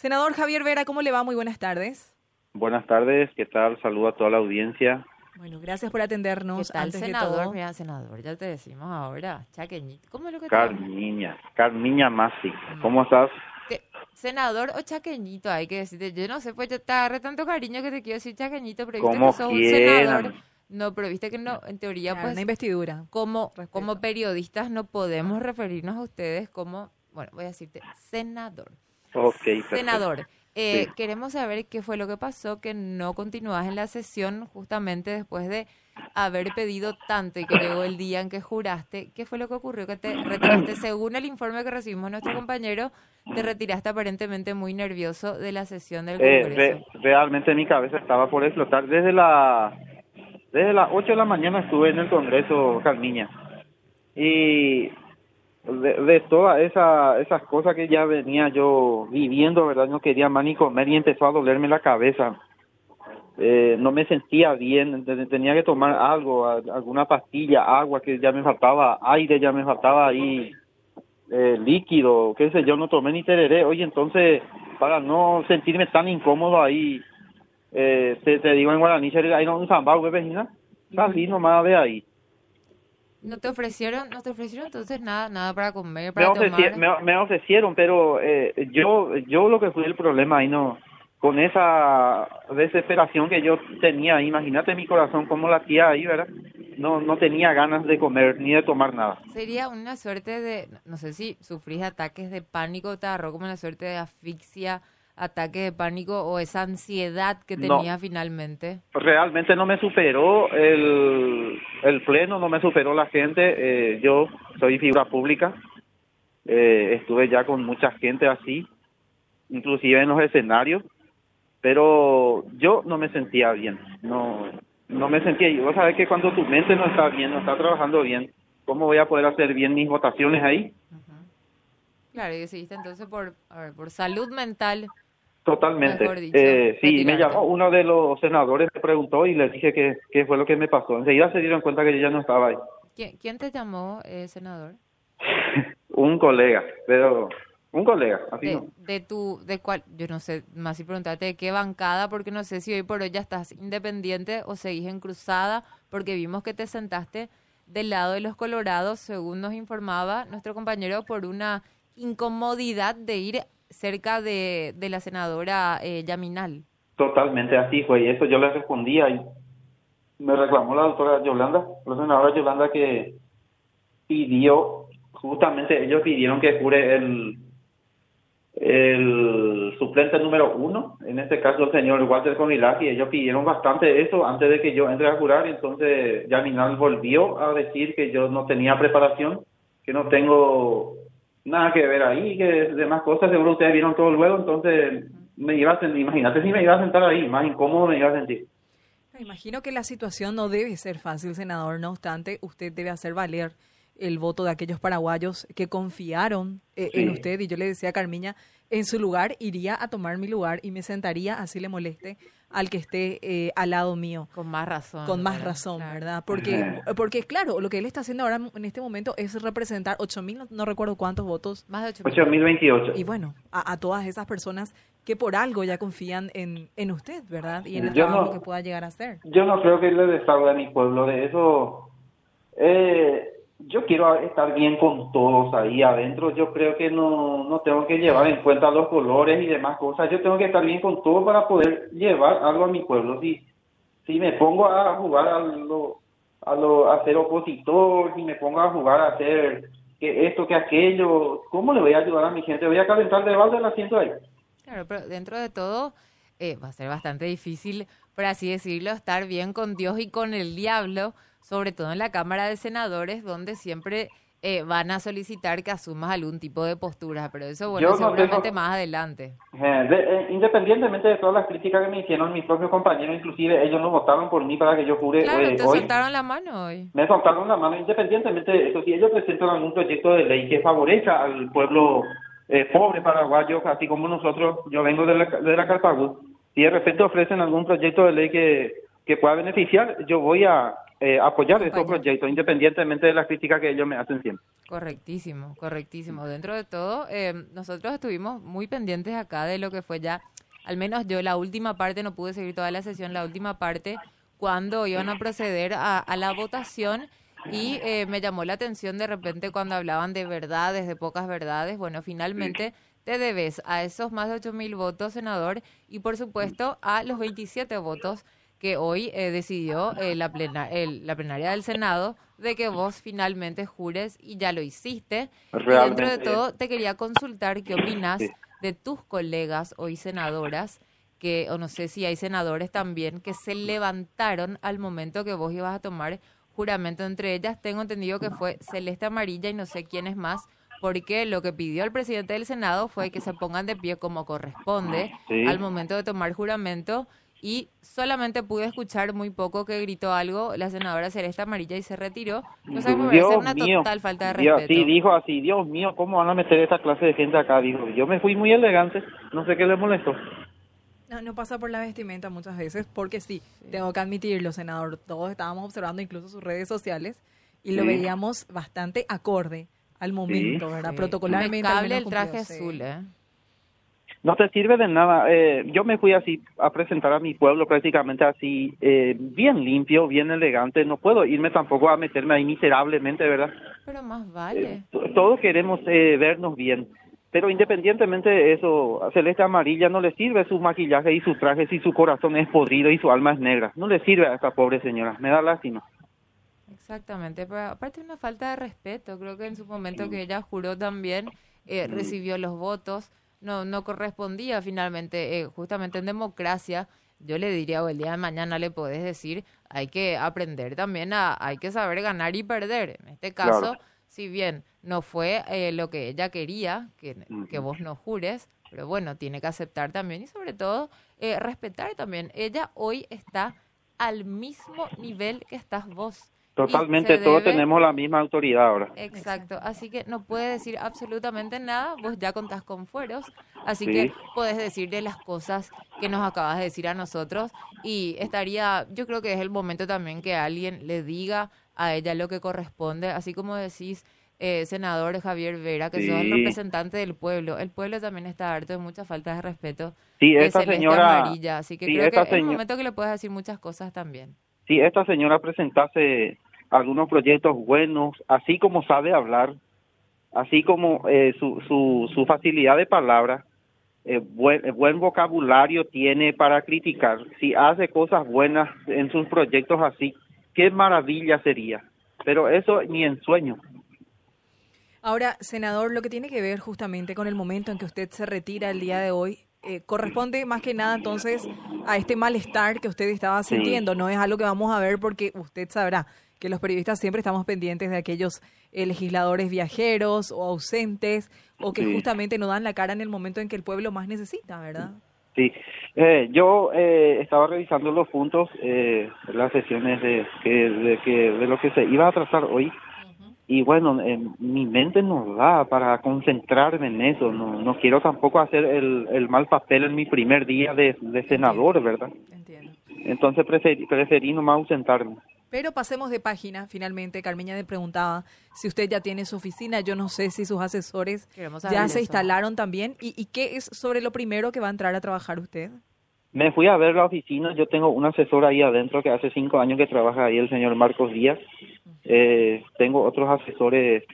Senador Javier Vera, ¿cómo le va? Muy buenas tardes. Buenas tardes, ¿qué tal? Saludo a toda la audiencia. Bueno, gracias por atendernos. ¿Qué tal, antes de senador? todo. Mira, senador, ya te decimos ahora. Chaqueñito. ¿Cómo es lo que te Carmiña, Carmiña Masi, ¿cómo estás? ¿Qué? Senador o chaqueñito, hay que decirte. Yo no sé, pues yo te agarré tanto cariño que te quiero decir chaqueñito, pero viste que sos un senador. No, pero viste que no, en teoría, Claro, pues, una investidura. como, Respeto. como periodistas no podemos referirnos a ustedes como, bueno, voy a decirte, senador. Senador, eh, Sí. queremos saber qué fue lo que pasó, que no continúas en la sesión justamente después de haber pedido tanto y que llegó el día en que juraste. ¿Qué fue lo que ocurrió? Que te retiraste, según el informe que recibimos nuestro compañero, te retiraste aparentemente muy nervioso de la sesión del Eh, Congreso. re- realmente mi cabeza estaba por explotar. Desde la desde las 8 de la mañana estuve en el Congreso Carmiña. Y de, de todas esa, esas cosas que ya venía yo viviendo, ¿verdad? No quería más ni comer y empezó a dolerme la cabeza. Eh, no me sentía bien, te- tenía que tomar algo, alguna pastilla, agua, que ya me faltaba aire, ya me faltaba ahí eh, líquido, qué sé yo, no tomé ni tereré. Oye, entonces, para no sentirme tan incómodo ahí, eh, te, te digo en guaraní, ahí no un zambao, vecina, salí nomás de ahí. ¿No te ofrecieron, no te ofrecieron entonces nada, nada para comer, Me, para ofreci- tomar? me, me ofrecieron, pero eh, yo yo lo que fui el problema ahí no, con esa desesperación que yo tenía, imagínate mi corazón como latía ahí, ¿verdad? No, no tenía ganas de comer ni de tomar nada. Sería una suerte de, no sé si sufrís ataques de pánico, te agarró como una suerte de asfixia, ataque de pánico o esa ansiedad que No. tenías finalmente. realmente no me superó el, el pleno, no me superó la gente. eh, yo soy figura pública, eh, estuve ya con mucha gente así, inclusive en los escenarios, pero yo no me sentía bien, no no me sentía. Y vos sabés que cuando tu mente no está bien, no está trabajando bien, ¿cómo voy a poder hacer bien mis votaciones ahí? Claro, y decidiste entonces por, a ver, por salud mental. Totalmente. Dicho, Eh, sí, me llamó uno de los senadores, me preguntó y le dije que qué fue lo que me pasó. Enseguida se dieron cuenta que yo ya no estaba ahí. ¿Quién, quién te llamó, eh, senador? un colega, pero un colega, así De, no. de tu, de cuál, yo no sé, más si preguntarte de qué bancada, porque no sé si hoy por hoy ya estás independiente o seguís en cruzada, porque vimos que te sentaste del lado de los colorados, según nos informaba nuestro compañero, por una incomodidad de ir cerca de, de la senadora eh, Yaminal. Totalmente así fue, y eso yo le respondía y me reclamó la doctora Yolanda, la senadora Yolanda que pidió, justamente ellos pidieron que jure el, el suplente número uno, en este caso el señor Walter Conilaki, ellos pidieron bastante eso antes de que yo entre a jurar, entonces Yaminal volvió a decir que yo no tenía preparación, que no tengo nada que ver ahí, que demás cosas, seguro ustedes vieron todo luego, entonces me iba a sentir, imagínate si me iba a sentar ahí, más incómodo me iba a sentir. Me imagino que la situación no debe ser fácil, senador. No obstante, usted debe hacer valer el voto de aquellos paraguayos que confiaron eh, en usted. Y yo le decía a Carmiña, en su lugar iría a tomar mi lugar y me sentaría, así le moleste, al que esté eh, al lado mío. Con más razón. Con más ¿verdad? razón, Claro. ¿verdad? Porque, porque, claro, lo que él está haciendo ahora en este momento es representar 8 mil, no recuerdo cuántos votos, Más de ocho mil. 8028. y bueno, a, a todas esas personas que por algo ya confían en, en usted, ¿verdad? Y en el Yo trabajo no- que pueda llegar a hacer. Yo no creo que le deshaga a mi pueblo de eso. Eh, yo quiero estar bien con todos ahí adentro. Yo creo que no, no tengo que llevar en cuenta los colores y demás cosas. Yo tengo que estar bien con todos para poder llevar algo a mi pueblo. Si, si me pongo a jugar a lo, a lo a ser opositor, si me pongo a jugar a hacer que esto, que aquello, ¿cómo le voy a ayudar a mi gente? Voy a calentar de balde el asiento ahí. Claro, pero dentro de todo eh, va a ser bastante difícil, por así decirlo, estar bien con Dios y con el diablo, sobre todo en la Cámara de Senadores, donde siempre eh, van a solicitar que asumas algún tipo de postura, pero eso, bueno, Yo no seguramente tengo- más adelante. Eh, de- eh, independientemente de todas las críticas que me hicieron mis propios compañeros, inclusive ellos no votaron por mí para que yo jure Claro, eh, te hoy. soltaron la mano hoy. Me soltaron la mano independientemente de eso. Si ellos presentan algún proyecto de ley que favorezca al pueblo eh, pobre paraguayo, así como nosotros, yo vengo de la, de la Calpagú, si de repente ofrecen algún proyecto de ley que, que pueda beneficiar, yo voy a, eh, apoyar Acompañar. proyectos, independientemente de las críticas que ellos me hacen siempre. Correctísimo, correctísimo. Dentro de todo, eh, nosotros estuvimos muy pendientes acá de lo que fue ya, al menos yo la última parte, no pude seguir toda la sesión, la última parte, cuando iban a proceder a, a la votación y eh, me llamó la atención de repente cuando hablaban de verdades, de pocas verdades. Bueno, finalmente te debes a esos más de 8 mil votos, senador, y por supuesto a los 27 votos que hoy eh, decidió eh, la, plena, el- la plenaria del Senado de que vos finalmente jures y ya lo hiciste. Y dentro de todo, te quería consultar qué opinas Sí. de tus colegas hoy senadoras, que, o no sé si hay senadores también, que se levantaron al momento que vos ibas a tomar juramento. Entre ellas, tengo entendido que fue Celeste Amarilla y no sé quién es más, porque lo que pidió el presidente del Senado fue que se pongan de pie como corresponde Sí. al momento de tomar juramento. Y solamente pude escuchar muy poco que gritó algo la senadora Celeste Amarilla y se retiró. Que me parece Dios una mío. total falta de respeto. sí, dijo así, Dios mío, ¿cómo van a meter esta clase de gente acá? Dijo, yo me fui muy elegante, no sé qué le molestó. No, no pasa por la vestimenta muchas veces, porque sí, tengo que admitirlo, senador. Todos estábamos observando incluso sus redes sociales y lo veíamos bastante acorde al momento, ¿verdad? Sí. Protocolarmente. Impecable el traje azul, ¿eh? No te sirve de nada. Eh, yo me fui así a presentar a mi pueblo prácticamente así, eh, bien limpio, bien elegante. No puedo irme tampoco a meterme ahí miserablemente, ¿verdad? Pero más vale. T- Todos queremos eh, vernos bien. Pero independientemente de eso, a Celeste Amarilla no le sirve su maquillaje y su traje si su corazón es podrido y su alma es negra. No le sirve a esta pobre señora. Me da lástima. Exactamente, pero aparte una falta de respeto, creo que en su momento que ella juró también, eh, recibió los votos, no, no correspondía finalmente, eh, justamente en democracia, yo le diría, o el día de mañana le podés decir, hay que aprender también a, hay que saber ganar y perder. En este caso, Claro. si bien no fue eh, lo que ella quería, que, que vos no jures, pero bueno, tiene que aceptar también y sobre todo eh, respetar también. Ella hoy está al mismo nivel que estás vos. Totalmente, todos tenemos la misma autoridad ahora. Exacto, así que no puede decir absolutamente nada, vos ya contás con fueros, así Sí. que podés decirle las cosas que nos acabas de decir a nosotros y estaría, yo creo que es el momento también que alguien le diga a ella lo que corresponde, así como decís, eh, senador Javier Vera, que sos el Sí. representante del pueblo, el pueblo también está harto de muchas faltas de respeto. Sí, esta señora, Amarilla, así que sí, creo que es el momento que le puedes decir muchas cosas también. si esta señora presentase algunos proyectos buenos, así como sabe hablar, así como eh, su, su, su facilidad de palabra, eh, buen, eh, buen vocabulario tiene para criticar, si hace cosas buenas en sus proyectos así, qué maravilla sería. Pero eso ni en sueño. Ahora, senador, lo que tiene que ver justamente con el momento en que usted se retira el día de hoy, eh, corresponde más que nada entonces a este malestar que usted estaba Sí. sintiendo. No es algo que vamos a ver porque usted sabrá que los periodistas siempre estamos pendientes de aquellos eh, legisladores viajeros o ausentes o que Sí. justamente no dan la cara en el momento en que el pueblo más necesita, ¿verdad? Sí, eh, yo eh, estaba revisando los puntos, eh, las sesiones de, que, de, que, de lo que se iba a tratar hoy y bueno, eh, mi mente no da para concentrarme en eso, no, no quiero tampoco hacer el, el mal papel en mi primer día de, de senador, ¿verdad? Entiendo. Entonces preferí, preferí nomás ausentarme. Pero pasemos de página, finalmente. Carmeña me preguntaba si usted ya tiene su oficina. Yo no sé si sus asesores ya se eso. instalaron también. ¿Y, ¿Y qué es sobre lo primero que va a entrar a trabajar usted? Me fui a ver la oficina, yo tengo un asesor ahí adentro que hace cinco años que trabaja ahí, el señor Marcos Díaz. Eh, tengo otros asesores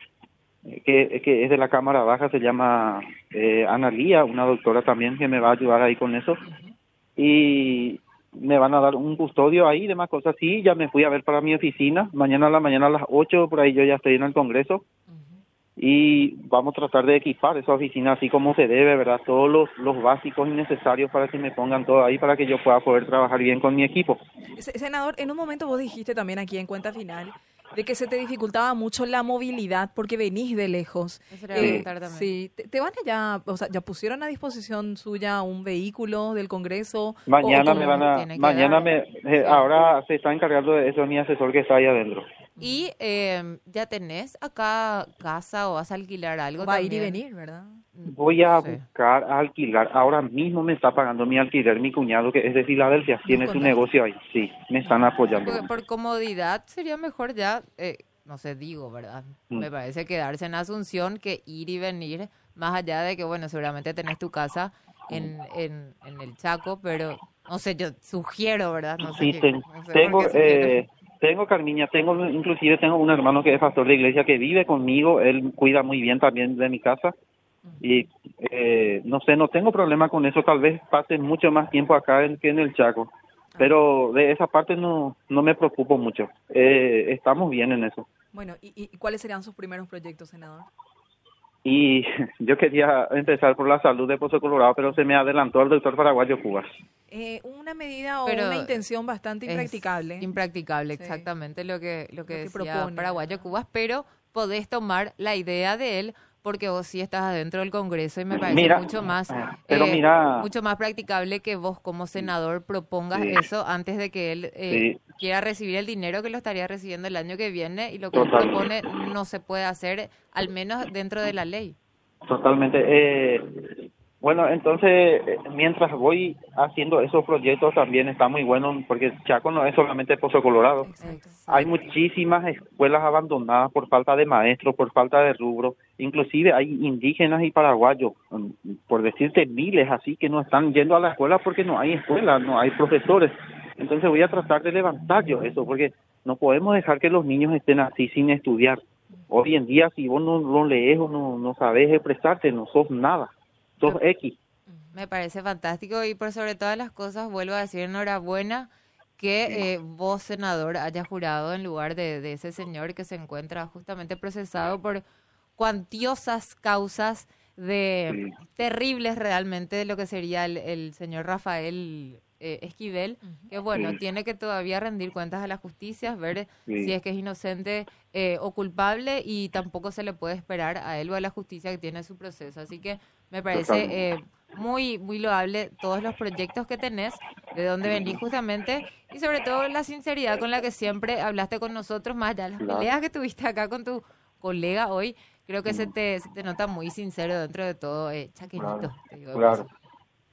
eh, que, que es de la Cámara Baja, se llama eh, Ana Lía, una doctora también que me va a ayudar ahí con eso. Y me van a dar un custodio ahí, demás cosas. Sí, ya me fui a ver para mi oficina. Mañana a la mañana a las 8, por ahí yo ya estoy en el Congreso. Y vamos a tratar de equipar esa oficina así como se debe, ¿verdad? Todos los, los básicos y necesarios para que me pongan todo ahí para que yo pueda poder trabajar bien con mi equipo. Se- Senador, en un momento vos dijiste también aquí en cuenta final de que se te dificultaba mucho la movilidad porque venís de lejos. Eso le voy a Eh, preguntar también. sí, te, te van allá, o sea, ya pusieron a disposición suya un vehículo del Congreso. ¿O- Mañana me van a, mañana dar? me, eh, ahora se está encargando de eso mi asesor que está ahí adentro. Y eh, ya tenés acá casa o vas a alquilar algo Va a ir y venir, ¿verdad? Voy a Sí. buscar a alquilar. Ahora mismo me está pagando mi alquiler mi cuñado, que es de Filadelfia. Tiene su negocio ahí. Sí, me están apoyando. Porque por comodidad sería mejor ya, eh, no sé, digo, ¿verdad? Mm. Me parece quedarse en Asunción que ir y venir, más allá de que, bueno, seguramente tenés tu casa en, en, en el Chaco, pero no sé, yo sugiero, ¿verdad? No sé Sí, qué- ten- no sé por tengo, eh, tengo Carmiña, tengo, inclusive tengo un hermano que es pastor de iglesia que vive conmigo, él cuida muy bien también de mi casa y eh, no sé, no tengo problema con eso, tal vez pase mucho más tiempo acá en- que en el Chaco, pero de esa parte no, no me preocupo mucho, eh, estamos bien en eso. Bueno, ¿y, y cuáles serían sus primeros proyectos, senador? Y yo quería empezar por la salud de Pozo Colorado, pero se me adelantó el doctor paraguayo Cubas. Eh, una medida o Pero una intención bastante impracticable. Impracticable, Sí. exactamente lo que, lo que Lo que decía propone, Paraguayo. Cubas, pero podés tomar la idea de él porque vos sí estás adentro del Congreso y me parece Mira, mucho más ah, pero eh, mira- mucho más practicable que vos como senador propongas Sí. eso antes de que él eh, quiera recibir el dinero que lo estaría recibiendo el año que viene y lo que propone no se puede hacer al menos dentro de la ley. Totalmente. Eh, bueno, entonces, eh, mientras voy haciendo esos proyectos también está muy bueno, porque Chaco no es solamente Pozo Colorado. Exacto. Hay muchísimas escuelas abandonadas por falta de maestros, por falta de rubro. Inclusive hay indígenas y paraguayos, mm, por decirte miles así, que no están yendo a la escuela porque no hay escuela, no hay profesores. Entonces voy a tratar de levantar yo eso, porque no podemos dejar que los niños estén así sin estudiar. Hoy en día, si vos no, no lees o no, no sabes expresarte, no sos nada, Me parece fantástico y por sobre todas las cosas vuelvo a decir enhorabuena que eh, vos, senador, haya jurado en lugar de, de ese señor que se encuentra justamente procesado por cuantiosas causas de terribles realmente de lo que sería el, el señor Rafael eh, Esquivel, que bueno, Sí. tiene que todavía rendir cuentas a la justicia, ver Sí. si es que es inocente eh, o culpable y tampoco se le puede esperar a él o a la justicia que tiene su proceso. Así que me parece eh, muy, muy loable todos los proyectos que tenés, de dónde venís justamente y sobre todo la sinceridad con la que siempre hablaste con nosotros, más allá de las Claro. peleas que tuviste acá con tu colega hoy. Creo que se te, se te nota muy sincero dentro de todo, eh, chaqueñito. Claro, te digo Claro.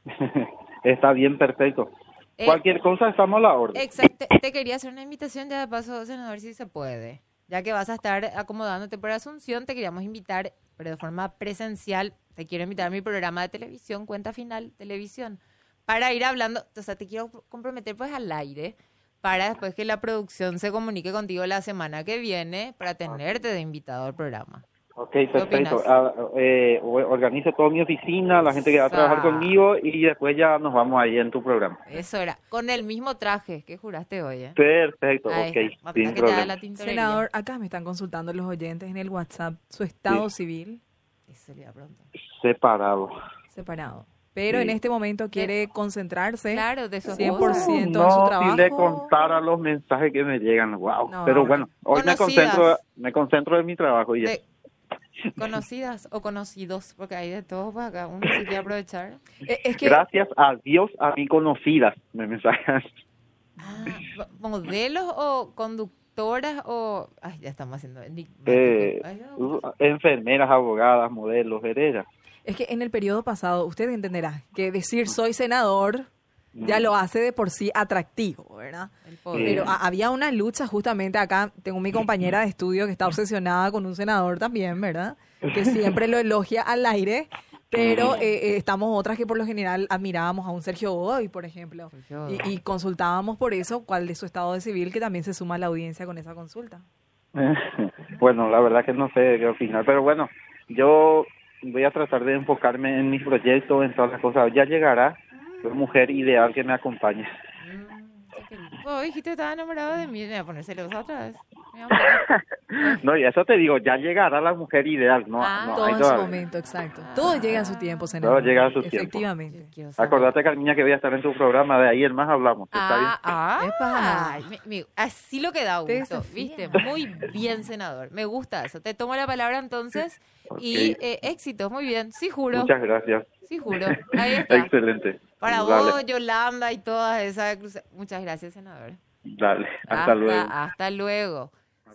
Está bien, perfecto. Eh, Cualquier cosa estamos a la orden. Exacto. Te quería hacer una invitación ya de paso, senador, si se puede. Ya que vas a estar acomodándote por Asunción, te queríamos invitar, pero de forma presencial, te quiero invitar a mi programa de televisión, Cuenta Final Televisión, para ir hablando, o sea, te quiero comprometer pues al aire, para después que la producción se comunique contigo la semana que viene, para tenerte de invitado al programa. Ok, perfecto. Ah, eh, organizo toda mi oficina, la gente que va a trabajar conmigo y después ya nos vamos ahí en tu programa. Eso era, con el mismo traje que juraste hoy, ¿eh? Perfecto, Ahí ok, está. Sin problema. Senador, acá me están consultando los oyentes en el WhatsApp su estado civil Eso le iba a preguntar. Separado. separado. Pero Sí. en este momento quiere concentrarse Claro, de su 100% esposa. en su no trabajo. si le contara los mensajes que me llegan, wow. No. Pero bueno, hoy me Conocidas. concentro, me concentro en mi trabajo y ya. De- conocidas o conocidos, porque hay de todo para acá. Uno se quiere aprovechar. Eh, Es que Gracias a Dios a mi conocidas me mensajan. Ah, ¿Modelos o conductoras o...? Ay, ya estamos haciendo... Eh, Ay, no. enfermeras, abogadas, modelos, heredas. Es que en el periodo pasado, usted entenderá que decir soy senador ya lo hace de por sí atractivo, ¿verdad? Pero a- había una lucha justamente acá, tengo mi compañera de estudio que está obsesionada con un senador también, ¿verdad? Que siempre lo elogia al aire, pero eh, eh, estamos otras que por lo general admirábamos a un Sergio Godoy, por ejemplo, y, consultábamos por eso cuál de su estado de civil, que también se suma a la audiencia con esa consulta. bueno, la verdad que no sé qué opinar, pero bueno, yo voy a tratar de enfocarme en mis proyectos, en todas las cosas. Ya llegará mujer ideal que me acompañe. Mm, dijiste que estaba enamorado de mí. Me voy a poner celosa otra vez. No, y eso te digo, ya llegará la mujer ideal, no, Ah, no Todo en su momento, exacto. Todo llega a su tiempo, senador. Todo llega a su tiempo. Efectivamente. Acordate, Carmiña, que voy a estar en tu programa, de ahí el más hablamos. ¿Está bien? Ah, ah, Epa. mi- mi- así lo que da. Muy bien, senador. Me gusta eso. Te tomo la palabra entonces y eh, éxito, muy bien. Sí, juro. Muchas gracias. Sí, juro. Ahí está. Excelente. Para Dale, vos, Yolanda y todas esas. cruza- Muchas gracias, senador. Dale, hasta luego. Hasta luego.